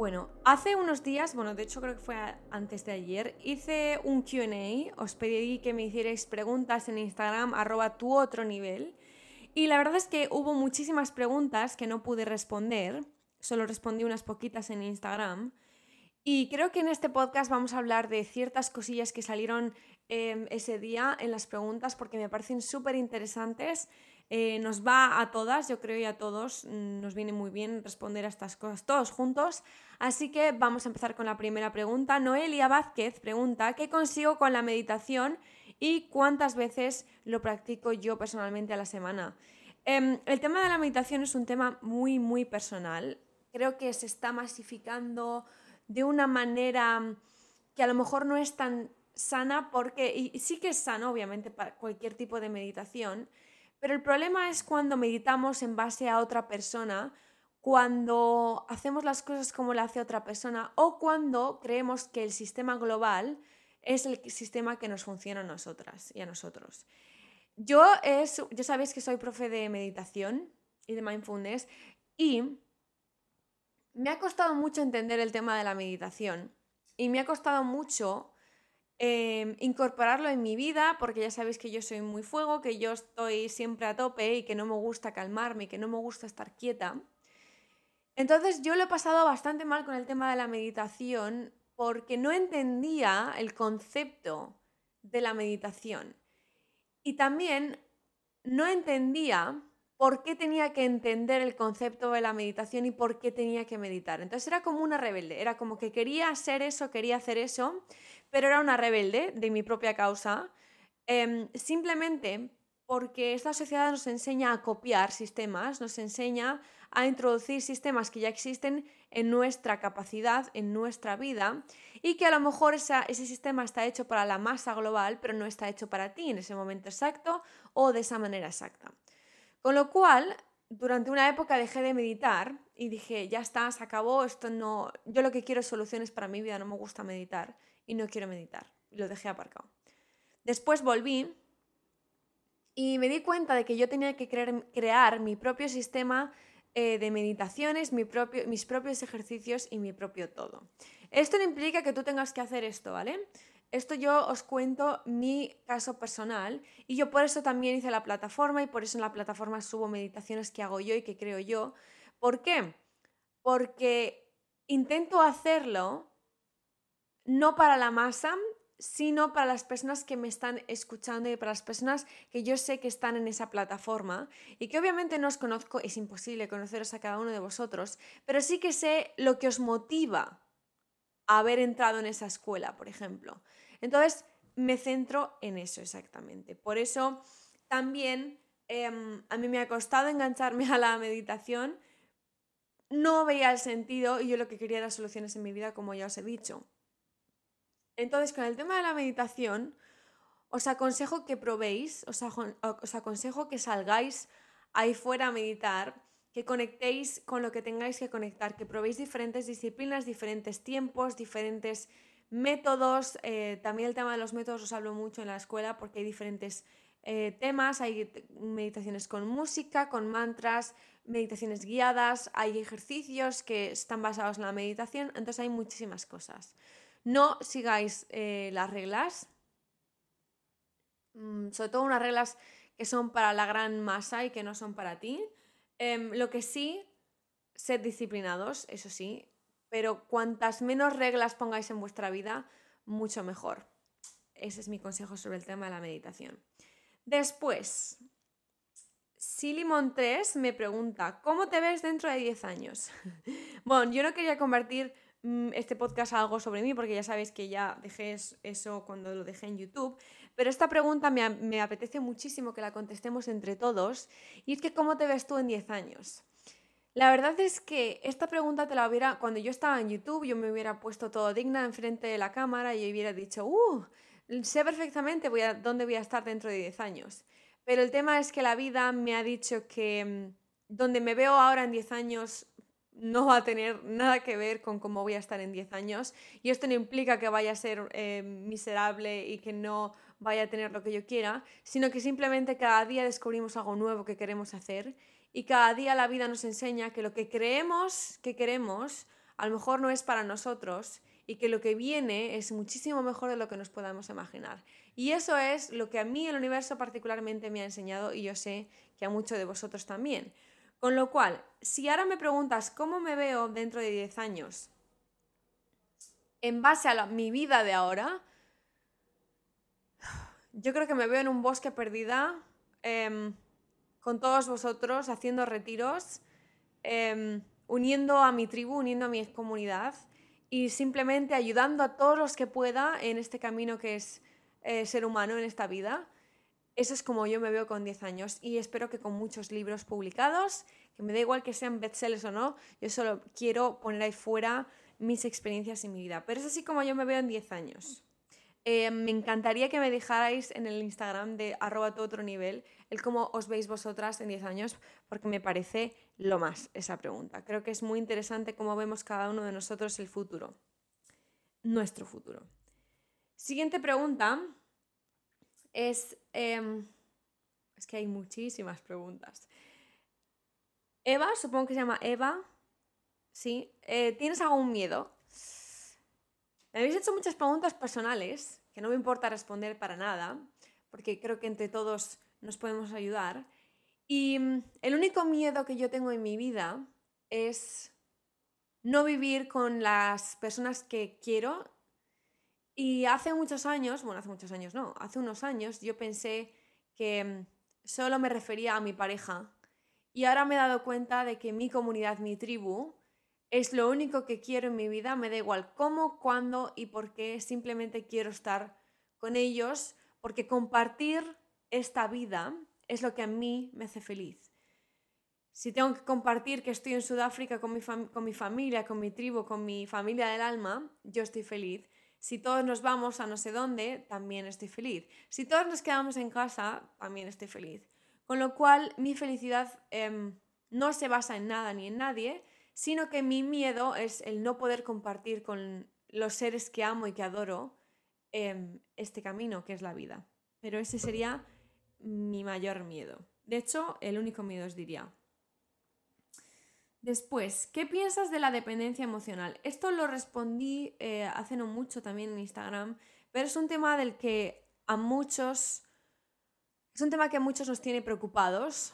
Bueno, hace unos días, bueno, de hecho creo que fue antes de ayer, hice un QA, os pedí que me hicierais preguntas en Instagram, arroba tu otro nivel, y la verdad es que hubo muchísimas preguntas que no pude responder, solo respondí unas poquitas en Instagram, y creo que en este podcast vamos a hablar de ciertas cosillas que salieron em, ese día en las preguntas porque me parecen súper interesantes eh, nos va a todas, yo creo, y a todos mm, nos viene muy bien responder a estas cosas todos juntos. Así que vamos a empezar con la primera pregunta. Noelia Vázquez pregunta, ¿qué consigo con la meditación y cuántas veces lo practico yo personalmente a la semana? Em, el tema de la meditación es un tema muy, muy personal. Creo que se está masificando de una manera que a lo mejor no es tan sana porque, y sí que es sano, obviamente, para cualquier tipo de meditación, pero el problema es cuando meditamos en base a otra persona, cuando hacemos las cosas como la hace otra persona o cuando creemos que el sistema global es el sistema que nos funciona a nosotras y a nosotros. Yo es, ya sabéis que soy profe de meditación y de mindfulness y me ha costado mucho entender el tema de la meditación y me ha costado mucho Em, incorporarlo en mi vida, porque ya sabéis que yo soy muy fuego, que yo estoy siempre a tope y que no me gusta calmarme que no me gusta estar quieta. Entonces yo lo he pasado bastante mal con el tema de la meditación porque no entendía el concepto de la meditación. Y también no entendía por qué tenía que entender el concepto de la meditación y por qué tenía que meditar. Entonces era como una rebelde, era como que quería ser eso, quería hacer eso, pero era una rebelde de mi propia causa, em, simplemente porque esta sociedad nos enseña a copiar sistemas, nos enseña a introducir sistemas que ya existen en nuestra capacidad, en nuestra vida, y que a lo mejor ese sistema está hecho para la masa global, pero no está hecho para ti en ese momento exacto o de esa manera exacta. Con lo cual, durante una época dejé de meditar y dije, ya está, se acabó, esto no, yo lo que quiero es soluciones para mi vida, no me gusta meditar y no quiero meditar. Lo dejé aparcado. Después volví y me di cuenta de que yo tenía que crear, mi propio sistema eh, de meditaciones, mi propio, mis propios ejercicios y mi propio todo. Esto no implica que tú tengas que hacer esto, ¿vale? Esto yo os cuento mi caso personal y yo por eso también hice la plataforma y por eso en la plataforma subo meditaciones que hago yo y que creo yo. ¿Por qué? Porque intento hacerlo no para la masa, sino para las personas que me están escuchando y para las personas que yo sé que están en esa plataforma y que obviamente no os conozco, es imposible conoceros a cada uno de vosotros, pero sí que sé lo que os motiva a haber entrado en esa escuela, por ejemplo. Entonces, me centro en eso exactamente. Por eso también em, a mí me ha costado engancharme a la meditación. No veía el sentido y yo lo que quería era soluciones en mi vida, como ya os he dicho. Entonces, con el tema de la meditación, os aconsejo que probéis, os, aconsejo que salgáis ahí fuera a meditar, que conectéis con lo que tengáis que conectar, que probéis diferentes disciplinas, diferentes tiempos, diferentes métodos, eh, también el tema de los métodos os hablo mucho en la escuela porque hay diferentes eh, temas, hay meditaciones con música, con mantras, meditaciones guiadas, hay ejercicios que están basados en la meditación, entonces hay muchísimas cosas. No sigáis eh, las reglas, mm, sobre todo unas reglas que son para la gran masa y que no son para ti. Em, lo que sí, sed disciplinados, eso sí, pero cuantas menos reglas pongáis en vuestra vida, mucho mejor. Ese es mi consejo sobre el tema de la meditación. Después, Silimon 3 me pregunta, ¿cómo te ves dentro de 10 años? bueno, yo no quería convertir este podcast algo sobre mí, porque ya sabéis que ya dejé eso cuando lo dejé en YouTube, pero esta pregunta me, me apetece muchísimo que la contestemos entre todos, y es que ¿cómo te ves tú en 10 años? La verdad es que esta pregunta te la hubiera, cuando yo estaba en YouTube, yo me hubiera puesto todo digna enfrente de la cámara y hubiera dicho, uh, sé perfectamente dónde voy a estar dentro de 10 años. Pero el tema es que la vida me ha dicho que mm, donde me veo ahora en 10 años no va a tener nada que ver con cómo voy a estar en 10 años. Y esto no implica que vaya a ser eh, miserable y que no vaya a tener lo que yo quiera, sino que simplemente cada día descubrimos algo nuevo que queremos hacer y cada día la vida nos enseña que lo que creemos que queremos, a lo mejor no es para nosotros y que lo que viene es muchísimo mejor de lo que nos podamos imaginar. Y eso es lo que a mí el universo particularmente me ha enseñado y yo sé que a muchos de vosotros también. Con lo cual, si ahora me preguntas cómo me veo dentro de 10 años, en base a mi vida de ahora, yo creo que me veo en un bosque perdida, em, con todos vosotros, haciendo retiros, em, uniendo a mi tribu, uniendo a mi comunidad y simplemente ayudando a todos los que pueda en este camino que es eh, ser humano en esta vida. Eso es como yo me veo con 10 años y espero que con muchos libros publicados, que me da igual que sean bestsellers o no, yo solo quiero poner ahí fuera mis experiencias y mi vida. Pero es así como yo me veo en 10 años. Eh, me encantaría que me dejarais en el Instagram de arroba tu otro nivel el cómo os veis vosotras en 10 años, porque me parece lo más esa pregunta. Creo que es muy interesante cómo vemos cada uno de nosotros el futuro, nuestro futuro. Siguiente pregunta es, em, es que hay muchísimas preguntas. Eva, supongo que se llama Eva, ¿sí? Eh, ¿Tienes algún miedo? Me habéis hecho muchas preguntas personales que no me importa responder para nada, porque creo que entre todos nos podemos ayudar. Y mm, el único miedo que yo tengo en mi vida es no vivir con las personas que quiero y hace muchos años, bueno, hace muchos años no, hace unos años yo pensé que mm, solo me refería a mi pareja y ahora me he dado cuenta de que mi comunidad, mi tribu, es lo único que quiero en mi vida, me da igual cómo, cuándo y por qué, simplemente quiero estar con ellos porque compartir esta vida es lo que a mí me hace feliz. Si tengo que compartir que estoy en Sudáfrica con mi, con mi familia, con mi tribu, con mi familia del alma, yo estoy feliz. Si todos nos vamos a no sé dónde, también estoy feliz. Si todos nos quedamos en casa, también estoy feliz. Con lo cual, mi felicidad em, no se basa en nada ni en nadie, sino que mi miedo es el no poder compartir con los seres que amo y que adoro em, este camino que es la vida. Pero ese sería mi mayor miedo. De hecho, el único miedo os diría. Después, ¿qué piensas de la dependencia emocional? Esto lo respondí eh, hace no mucho también en Instagram, pero es un tema del que a muchos, es un tema que a muchos nos tiene preocupados,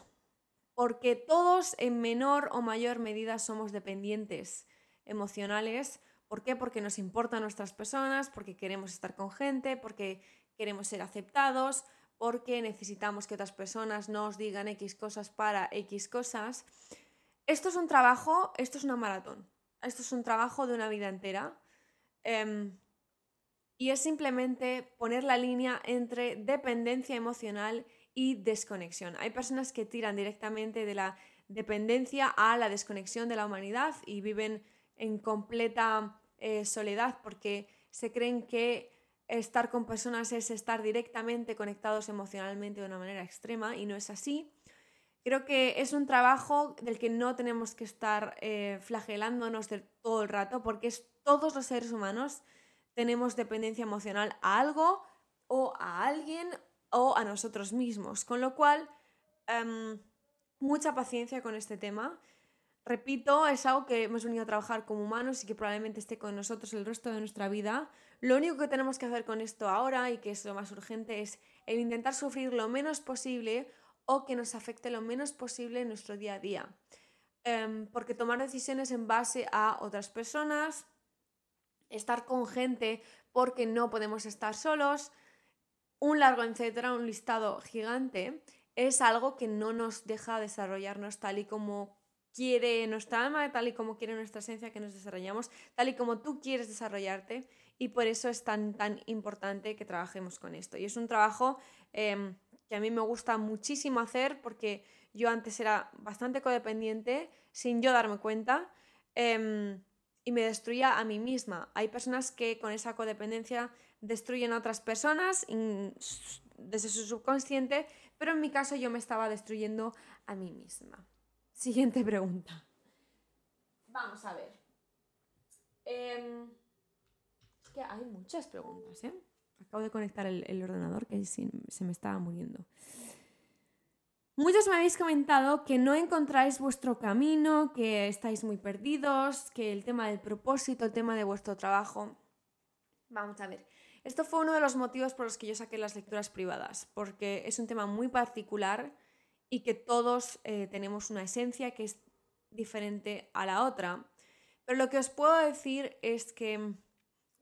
porque todos en menor o mayor medida somos dependientes emocionales. ¿Por qué? Porque nos importan nuestras personas, porque queremos estar con gente, porque queremos ser aceptados, porque necesitamos que otras personas nos digan X cosas para X cosas. Esto es un trabajo, esto es una maratón, esto es un trabajo de una vida entera. Em, y es simplemente poner la línea entre dependencia emocional y desconexión. Hay personas que tiran directamente de la dependencia a la desconexión de la humanidad y viven en completa eh, soledad porque se creen que estar con personas es estar directamente conectados emocionalmente de una manera extrema y no es así. Creo que es un trabajo del que no tenemos que estar eh, flagelándonos todo el rato, porque es, todos los seres humanos tenemos dependencia emocional a algo o a alguien o a nosotros mismos. Con lo cual, em, mucha paciencia con este tema. Repito, es algo que hemos venido a trabajar como humanos y que probablemente esté con nosotros el resto de nuestra vida. Lo único que tenemos que hacer con esto ahora y que es lo más urgente es el intentar sufrir lo menos posible o que nos afecte lo menos posible en nuestro día a día. Em, porque tomar decisiones en base a otras personas, estar con gente porque no podemos estar solos, un largo etcétera, un listado gigante, es algo que no nos deja desarrollarnos tal y como quiere nuestra alma, tal y como quiere nuestra esencia que nos desarrollamos, tal y como tú quieres desarrollarte y por eso es tan, tan importante que trabajemos con esto. Y es un trabajo em, que a mí me gusta muchísimo hacer porque yo antes era bastante codependiente sin yo darme cuenta em, y me destruía a mí misma. Hay personas que con esa codependencia destruyen a otras personas desde su subconsciente, pero en mi caso yo me estaba destruyendo a mí misma. Siguiente pregunta. Vamos a ver. Em, es que hay muchas preguntas, ¿eh? Acabo de conectar el, ordenador que se me estaba muriendo. Muchos me habéis comentado que no encontráis vuestro camino, que estáis muy perdidos, que el tema del propósito, el tema de vuestro trabajo. Vamos a ver. Esto fue uno de los motivos por los que yo saqué las lecturas privadas, porque es un tema muy particular y que todos eh, tenemos una esencia que es diferente a la otra. Pero lo que os puedo decir es que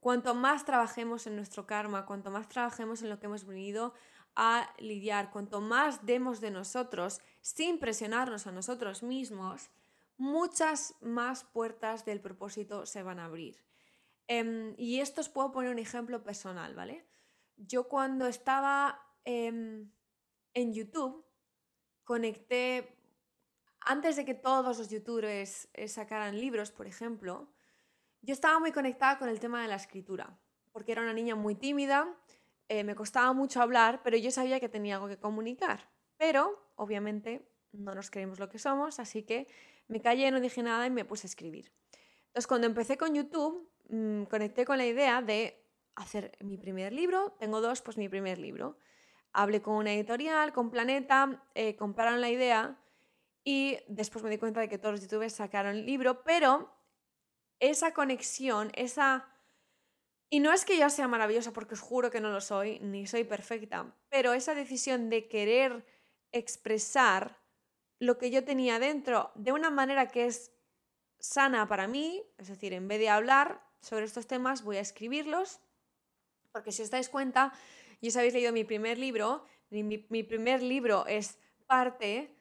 cuanto más trabajemos en nuestro karma, cuanto más trabajemos en lo que hemos venido a lidiar, cuanto más demos de nosotros sin presionarnos a nosotros mismos, muchas más puertas del propósito se van a abrir. Em, y esto os puedo poner un ejemplo personal, ¿vale? Yo cuando estaba em, en YouTube, conecté, antes de que todos los youtubers eh, sacaran libros, por ejemplo, yo estaba muy conectada con el tema de la escritura, porque era una niña muy tímida, eh, me costaba mucho hablar, pero yo sabía que tenía algo que comunicar. Pero, obviamente, no nos creemos lo que somos, así que me callé, no dije nada y me puse a escribir. Entonces, cuando empecé con YouTube, mm, conecté con la idea de hacer mi primer libro. Tengo dos, pues mi primer libro. Hablé con una editorial, con Planeta, eh, compraron la idea y después me di cuenta de que todos los youtubers sacaron el libro, pero esa conexión, esa y no es que yo sea maravillosa, porque os juro que no lo soy, ni soy perfecta, pero esa decisión de querer expresar lo que yo tenía dentro de una manera que es sana para mí, es decir, en vez de hablar sobre estos temas, voy a escribirlos, porque si os dais cuenta, y os habéis leído mi primer libro, mi, primer libro es parte,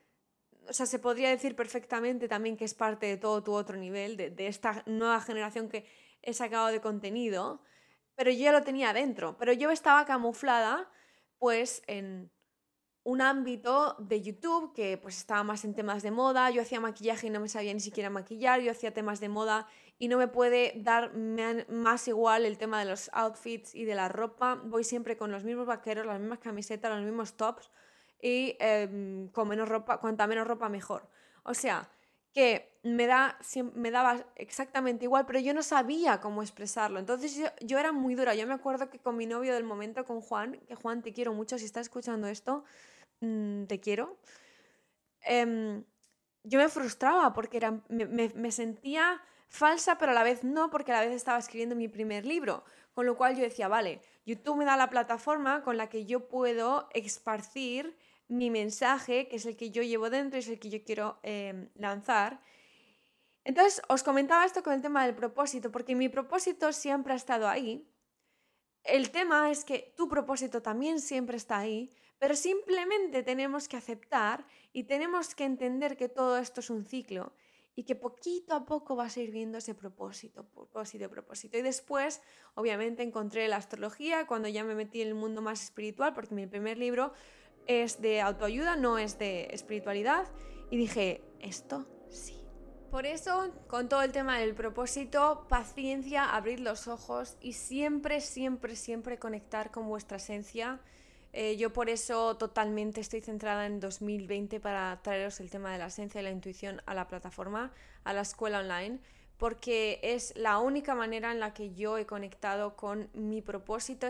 o sea, se podría decir perfectamente también que es parte de todo tu otro nivel, de, esta nueva generación que he sacado de contenido, pero yo ya lo tenía dentro. Pero yo estaba camuflada, pues, en un ámbito de YouTube que pues estaba más en temas de moda, yo hacía maquillaje y no me sabía ni siquiera maquillar, yo hacía temas de moda y no me puede dar más igual el tema de los outfits y de la ropa, voy siempre con los mismos vaqueros, las mismas camisetas, los mismos tops y em, con menos ropa, cuanta menos ropa mejor. O sea, que me, da, me daba exactamente igual, pero yo no sabía cómo expresarlo. Entonces yo, era muy dura. Yo me acuerdo que con mi novio del momento, con Juan, que Juan te quiero mucho, si estás escuchando esto, mm, te quiero. Em, yo me frustraba porque era, me, me, sentía falsa, pero a la vez no, porque a la vez estaba escribiendo mi primer libro. Con lo cual yo decía, vale, YouTube me da la plataforma con la que yo puedo esparcir mi mensaje, que es el que yo llevo dentro y es el que yo quiero em, lanzar. Entonces, os comentaba esto con el tema del propósito, porque mi propósito siempre ha estado ahí. El tema es que tu propósito también siempre está ahí, pero simplemente tenemos que aceptar y tenemos que entender que todo esto es un ciclo y que poquito a poco vas a ir viendo ese propósito, propósito, propósito. Y después, obviamente, encontré la astrología cuando ya me metí en el mundo más espiritual, porque mi primer libro es de autoayuda, no es de espiritualidad. Y dije, esto sí. Por eso, con todo el tema del propósito, paciencia, abrir los ojos y siempre, siempre, siempre conectar con vuestra esencia. Eh, yo por eso totalmente estoy centrada en 2020 para traeros el tema de la esencia y la intuición a la plataforma, a la escuela online, porque es la única manera en la que yo he conectado con mi propósito.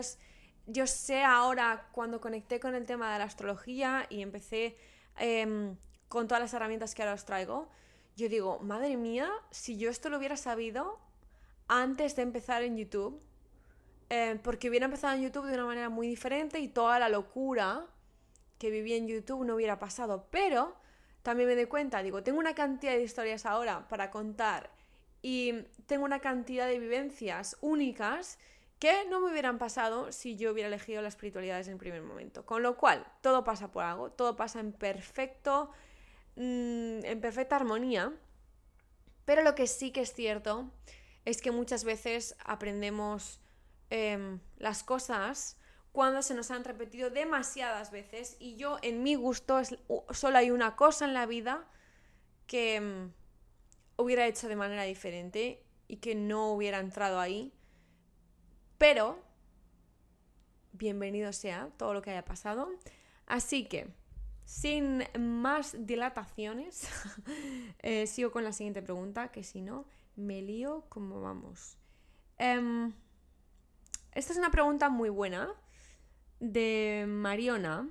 Yo sé ahora, cuando conecté con el tema de la astrología y empecé em, con todas las herramientas que ahora os traigo, yo digo, madre mía, si yo esto lo hubiera sabido antes de empezar en YouTube, eh, porque hubiera empezado en YouTube de una manera muy diferente y toda la locura que viví en YouTube no hubiera pasado. Pero también me doy cuenta, digo, tengo una cantidad de historias ahora para contar y tengo una cantidad de vivencias únicas que no me hubieran pasado si yo hubiera elegido la espiritualidad desde el primer momento. Con lo cual, todo pasa por algo, todo pasa en perfecto, mm, en perfecta armonía. Pero lo que sí que es cierto es que muchas veces aprendemos em, las cosas cuando se nos han repetido demasiadas veces y yo en mi gusto solo hay una cosa en la vida que em, hubiera hecho de manera diferente y que no hubiera entrado ahí pero, bienvenido sea todo lo que haya pasado. Así que, sin más dilataciones, eh, sigo con la siguiente pregunta, que si no, me lío como vamos. Em, esta es una pregunta muy buena de Mariona.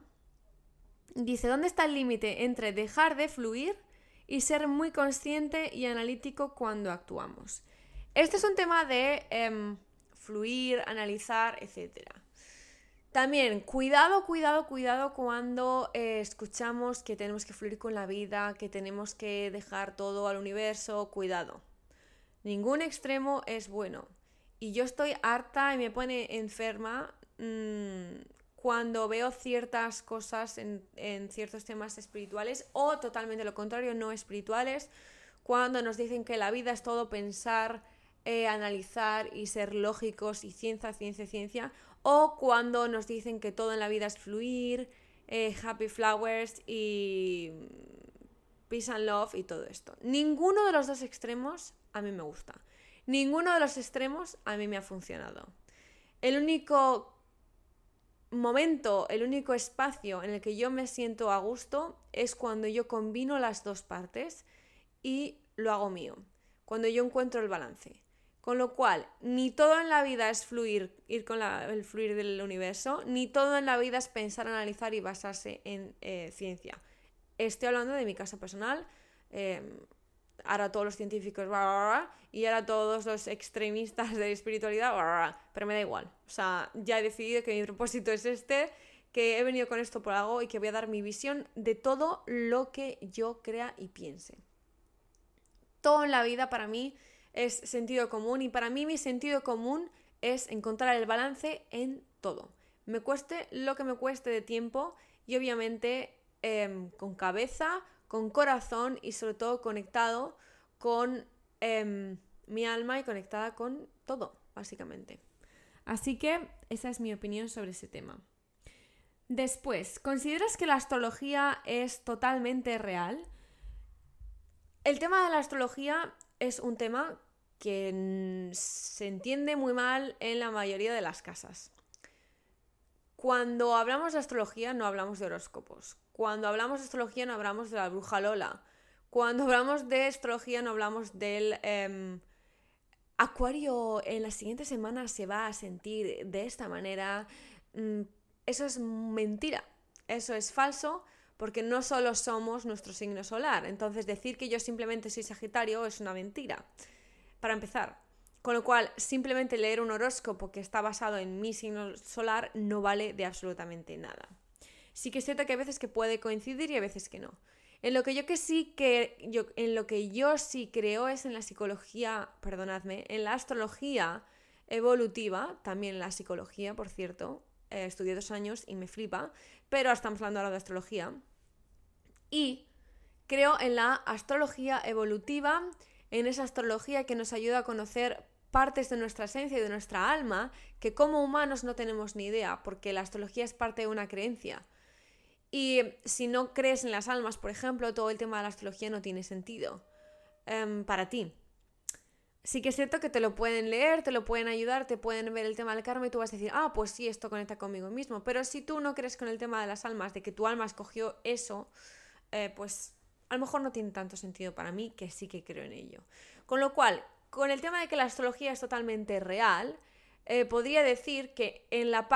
Dice, ¿dónde está el límite entre dejar de fluir y ser muy consciente y analítico cuando actuamos? Este es un tema de em, fluir, analizar, etc. También, cuidado, cuidado, cuidado cuando eh, escuchamos que tenemos que fluir con la vida, que tenemos que dejar todo al universo, cuidado. Ningún extremo es bueno. Y yo estoy harta y me pone enferma mmm, cuando veo ciertas cosas en, ciertos temas espirituales o totalmente lo contrario, no espirituales, cuando nos dicen que la vida es todo pensar, eh, analizar y ser lógicos y ciencia, ciencia, ciencia, o cuando nos dicen que todo en la vida es fluir, eh, happy flowers y peace and love y todo esto. Ninguno de los dos extremos a mí me gusta. Ninguno de los extremos a mí me ha funcionado. El único momento, el único espacio en el que yo me siento a gusto es cuando yo combino las dos partes y lo hago mío, cuando yo encuentro el balance. Con lo cual, ni todo en la vida es fluir, ir con el fluir del universo, ni todo en la vida es pensar, analizar y basarse en eh, ciencia. Estoy hablando de mi caso personal. Eh, ahora todos los científicos, y ahora todos los extremistas de espiritualidad, pero me da igual. O sea, ya he decidido que mi propósito es este, que he venido con esto por algo y que voy a dar mi visión de todo lo que yo crea y piense. Todo en la vida para mí es sentido común y para mí mi sentido común es encontrar el balance en todo. Me cueste lo que me cueste de tiempo y obviamente em, con cabeza, con corazón y sobre todo conectado con em, mi alma y conectada con todo, básicamente. Así que esa es mi opinión sobre ese tema. Después, ¿consideras que la astrología es totalmente real? El tema de la astrología es un tema que se entiende muy mal en la mayoría de las casas. Cuando hablamos de astrología no hablamos de horóscopos. Cuando hablamos de astrología no hablamos de la bruja Lola. Cuando hablamos de astrología no hablamos del... Em, Acuario en las siguientes semanas se va a sentir de esta manera. Mm, eso es mentira. Eso es falso porque no solo somos nuestro signo solar. Entonces decir que yo simplemente soy Sagitario es una mentira. Para empezar. Con lo cual, simplemente leer un horóscopo que está basado en mi signo solar no vale de absolutamente nada sí que es cierto que hay veces que puede coincidir y hay veces que no. En lo que yo que sí que yo, en lo que yo sí creo es en la psicología, perdonadme, en la astrología evolutiva, también la psicología, por cierto. Eh, estudié dos años y me flipa, pero estamos hablando ahora de astrología. Y creo en la astrología evolutiva, en esa astrología que nos ayuda a conocer partes de nuestra esencia y de nuestra alma que como humanos no tenemos ni idea, porque la astrología es parte de una creencia. Y si no crees en las almas, por ejemplo, todo el tema de la astrología no tiene sentido em, para ti. Sí que es cierto que te lo pueden leer, te lo pueden ayudar, te pueden ver el tema del karma y tú vas a decir, ah, pues sí, esto conecta conmigo mismo. Pero si tú no crees con el tema de las almas, de que tu alma escogió eso, eh, pues a lo mejor no tiene tanto sentido para mí, que sí que creo en ello. Con lo cual, con el tema de que la astrología es totalmente real, eh, podría decir que en la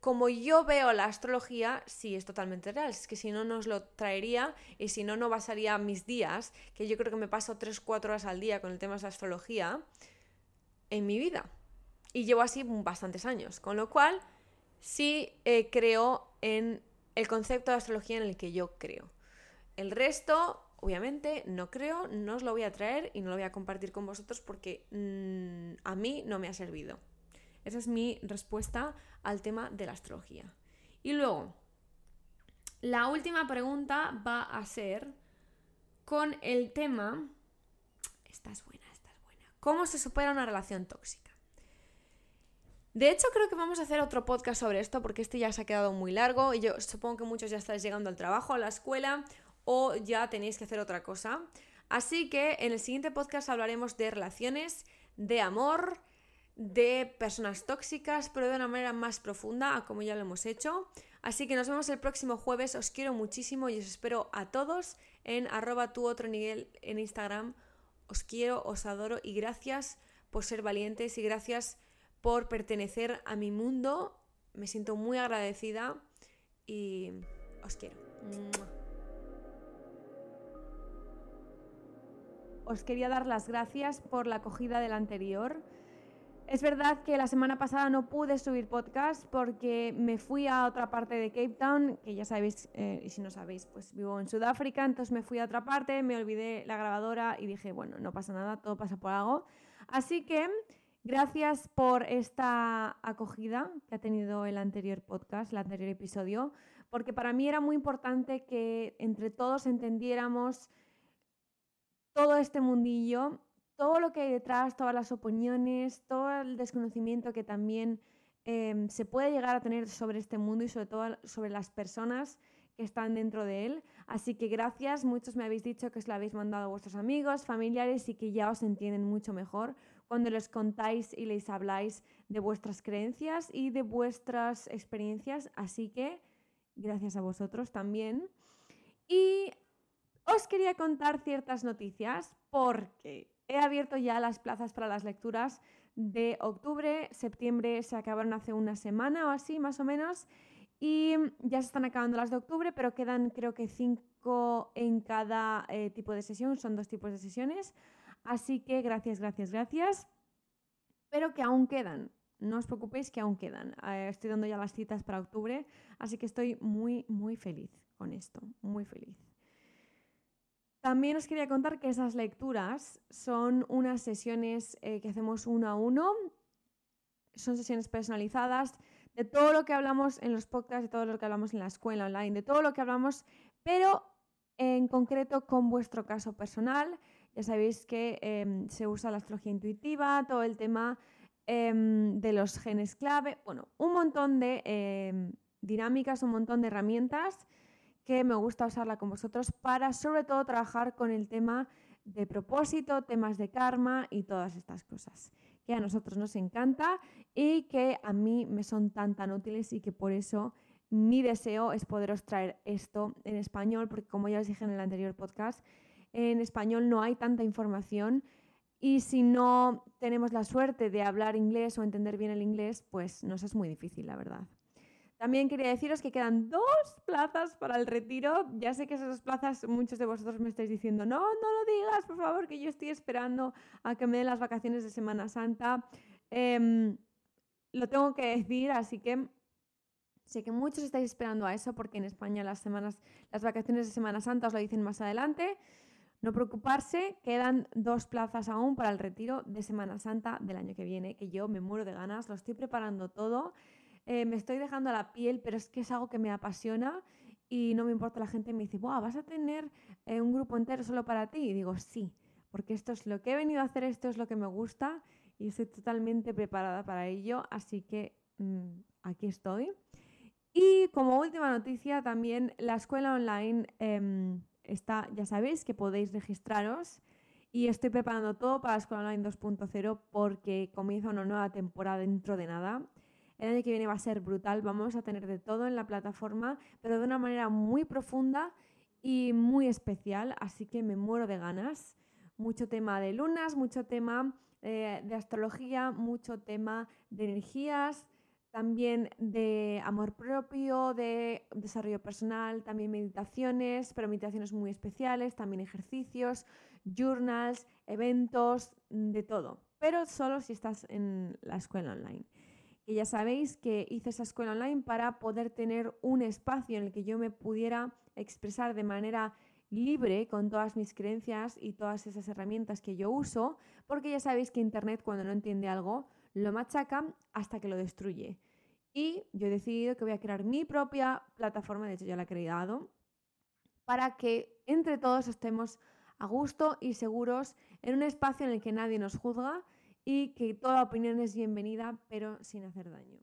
como yo veo la astrología, sí es totalmente real. Es que si no, nos lo traería y si no, no basaría mis días, que yo creo que me paso 3-4 horas al día con el tema de la astrología, en mi vida. Y llevo así bastantes años. Con lo cual, sí eh, creo en el concepto de astrología en el que yo creo. El resto, obviamente, no creo, no os lo voy a traer y no lo voy a compartir con vosotros porque mm, a mí no me ha servido. Esa es mi respuesta al tema de la astrología. Y luego, la última pregunta va a ser con el tema... Esta es buena, esta es buena. ¿Cómo se supera una relación tóxica? De hecho, creo que vamos a hacer otro podcast sobre esto porque este ya se ha quedado muy largo y yo supongo que muchos ya estáis llegando al trabajo, a la escuela o ya tenéis que hacer otra cosa. Así que en el siguiente podcast hablaremos de relaciones, de amor, de personas tóxicas, pero de una manera más profunda, como ya lo hemos hecho. Así que nos vemos el próximo jueves. Os quiero muchísimo y os espero a todos en arroba tu otro nivel en Instagram. Os quiero, os adoro y gracias por ser valientes y gracias por pertenecer a mi mundo. Me siento muy agradecida y os quiero. Os quería dar las gracias por la acogida del anterior. Es verdad que la semana pasada no pude subir podcast porque me fui a otra parte de Cape Town, que ya sabéis, eh, y si no sabéis, pues vivo en Sudáfrica, entonces me fui a otra parte, me olvidé la grabadora y dije, bueno, no pasa nada, todo pasa por algo. Así que gracias por esta acogida que ha tenido el anterior podcast, el anterior episodio, porque para mí era muy importante que entre todos entendiéramos todo este mundillo todo lo que hay detrás, todas las opiniones, todo el desconocimiento que también em, se puede llegar a tener sobre este mundo y sobre todo sobre las personas que están dentro de él. Así que gracias, muchos me habéis dicho que os lo habéis mandado a vuestros amigos, familiares y que ya os entienden mucho mejor cuando les contáis y les habláis de vuestras creencias y de vuestras experiencias. Así que gracias a vosotros también. Y os quería contar ciertas noticias porque He abierto ya las plazas para las lecturas de octubre, septiembre se acabaron hace una semana o así, más o menos, y ya se están acabando las de octubre, pero quedan creo que cinco en cada eh, tipo de sesión, son dos tipos de sesiones, así que gracias, gracias, gracias, pero que aún quedan. No os preocupéis que aún quedan. Eh, estoy dando ya las citas para octubre, así que estoy muy, muy feliz con esto, muy feliz. También os quería contar que esas lecturas son unas sesiones eh, que hacemos uno a uno. Son sesiones personalizadas de todo lo que hablamos en los podcasts, de todo lo que hablamos en la escuela online, de todo lo que hablamos, pero en concreto con vuestro caso personal. Ya sabéis que em, se usa la astrología intuitiva, todo el tema em, de los genes clave, bueno, un montón de em, dinámicas, un montón de herramientas que me gusta usarla con vosotros para sobre todo trabajar con el tema de propósito, temas de karma y todas estas cosas que a nosotros nos encanta y que a mí me son tan tan útiles y que por eso mi deseo es poderos traer esto en español porque como ya os dije en el anterior podcast, en español no hay tanta información y si no tenemos la suerte de hablar inglés o entender bien el inglés, pues nos es muy difícil, la verdad. También quería deciros que quedan dos plazas para el retiro. Ya sé que esas plazas muchos de vosotros me estáis diciendo, no, no lo digas, por favor, que yo estoy esperando a que me den las vacaciones de Semana Santa. Em, lo tengo que decir, así que sé que muchos estáis esperando a eso porque en España las, semanas, las vacaciones de Semana Santa os lo dicen más adelante. No preocuparse, quedan dos plazas aún para el retiro de Semana Santa del año que viene, que yo me muero de ganas, lo estoy preparando todo. Eh, me estoy dejando la piel, pero es que es algo que me apasiona y no me importa la gente me dice, ¿vas a tener eh, un grupo entero solo para ti? Y digo, sí, porque esto es lo que he venido a hacer, esto es lo que me gusta y estoy totalmente preparada para ello, así que mm, aquí estoy. Y como última noticia, también la escuela online em, está, ya sabéis que podéis registraros y estoy preparando todo para la escuela online 2.0 porque comienza una nueva temporada dentro de nada. El año que viene va a ser brutal, vamos a tener de todo en la plataforma, pero de una manera muy profunda y muy especial, así que me muero de ganas. Mucho tema de lunas, mucho tema eh, de astrología, mucho tema de energías, también de amor propio, de desarrollo personal, también meditaciones, pero meditaciones muy especiales, también ejercicios, journals, eventos, de todo. Pero solo si estás en la escuela online que ya sabéis que hice esa escuela online para poder tener un espacio en el que yo me pudiera expresar de manera libre con todas mis creencias y todas esas herramientas que yo uso, porque ya sabéis que Internet cuando no entiende algo lo machaca hasta que lo destruye. Y yo he decidido que voy a crear mi propia plataforma, de hecho ya la he creado, para que entre todos estemos a gusto y seguros en un espacio en el que nadie nos juzga y que toda opinión es bienvenida, pero sin hacer daño.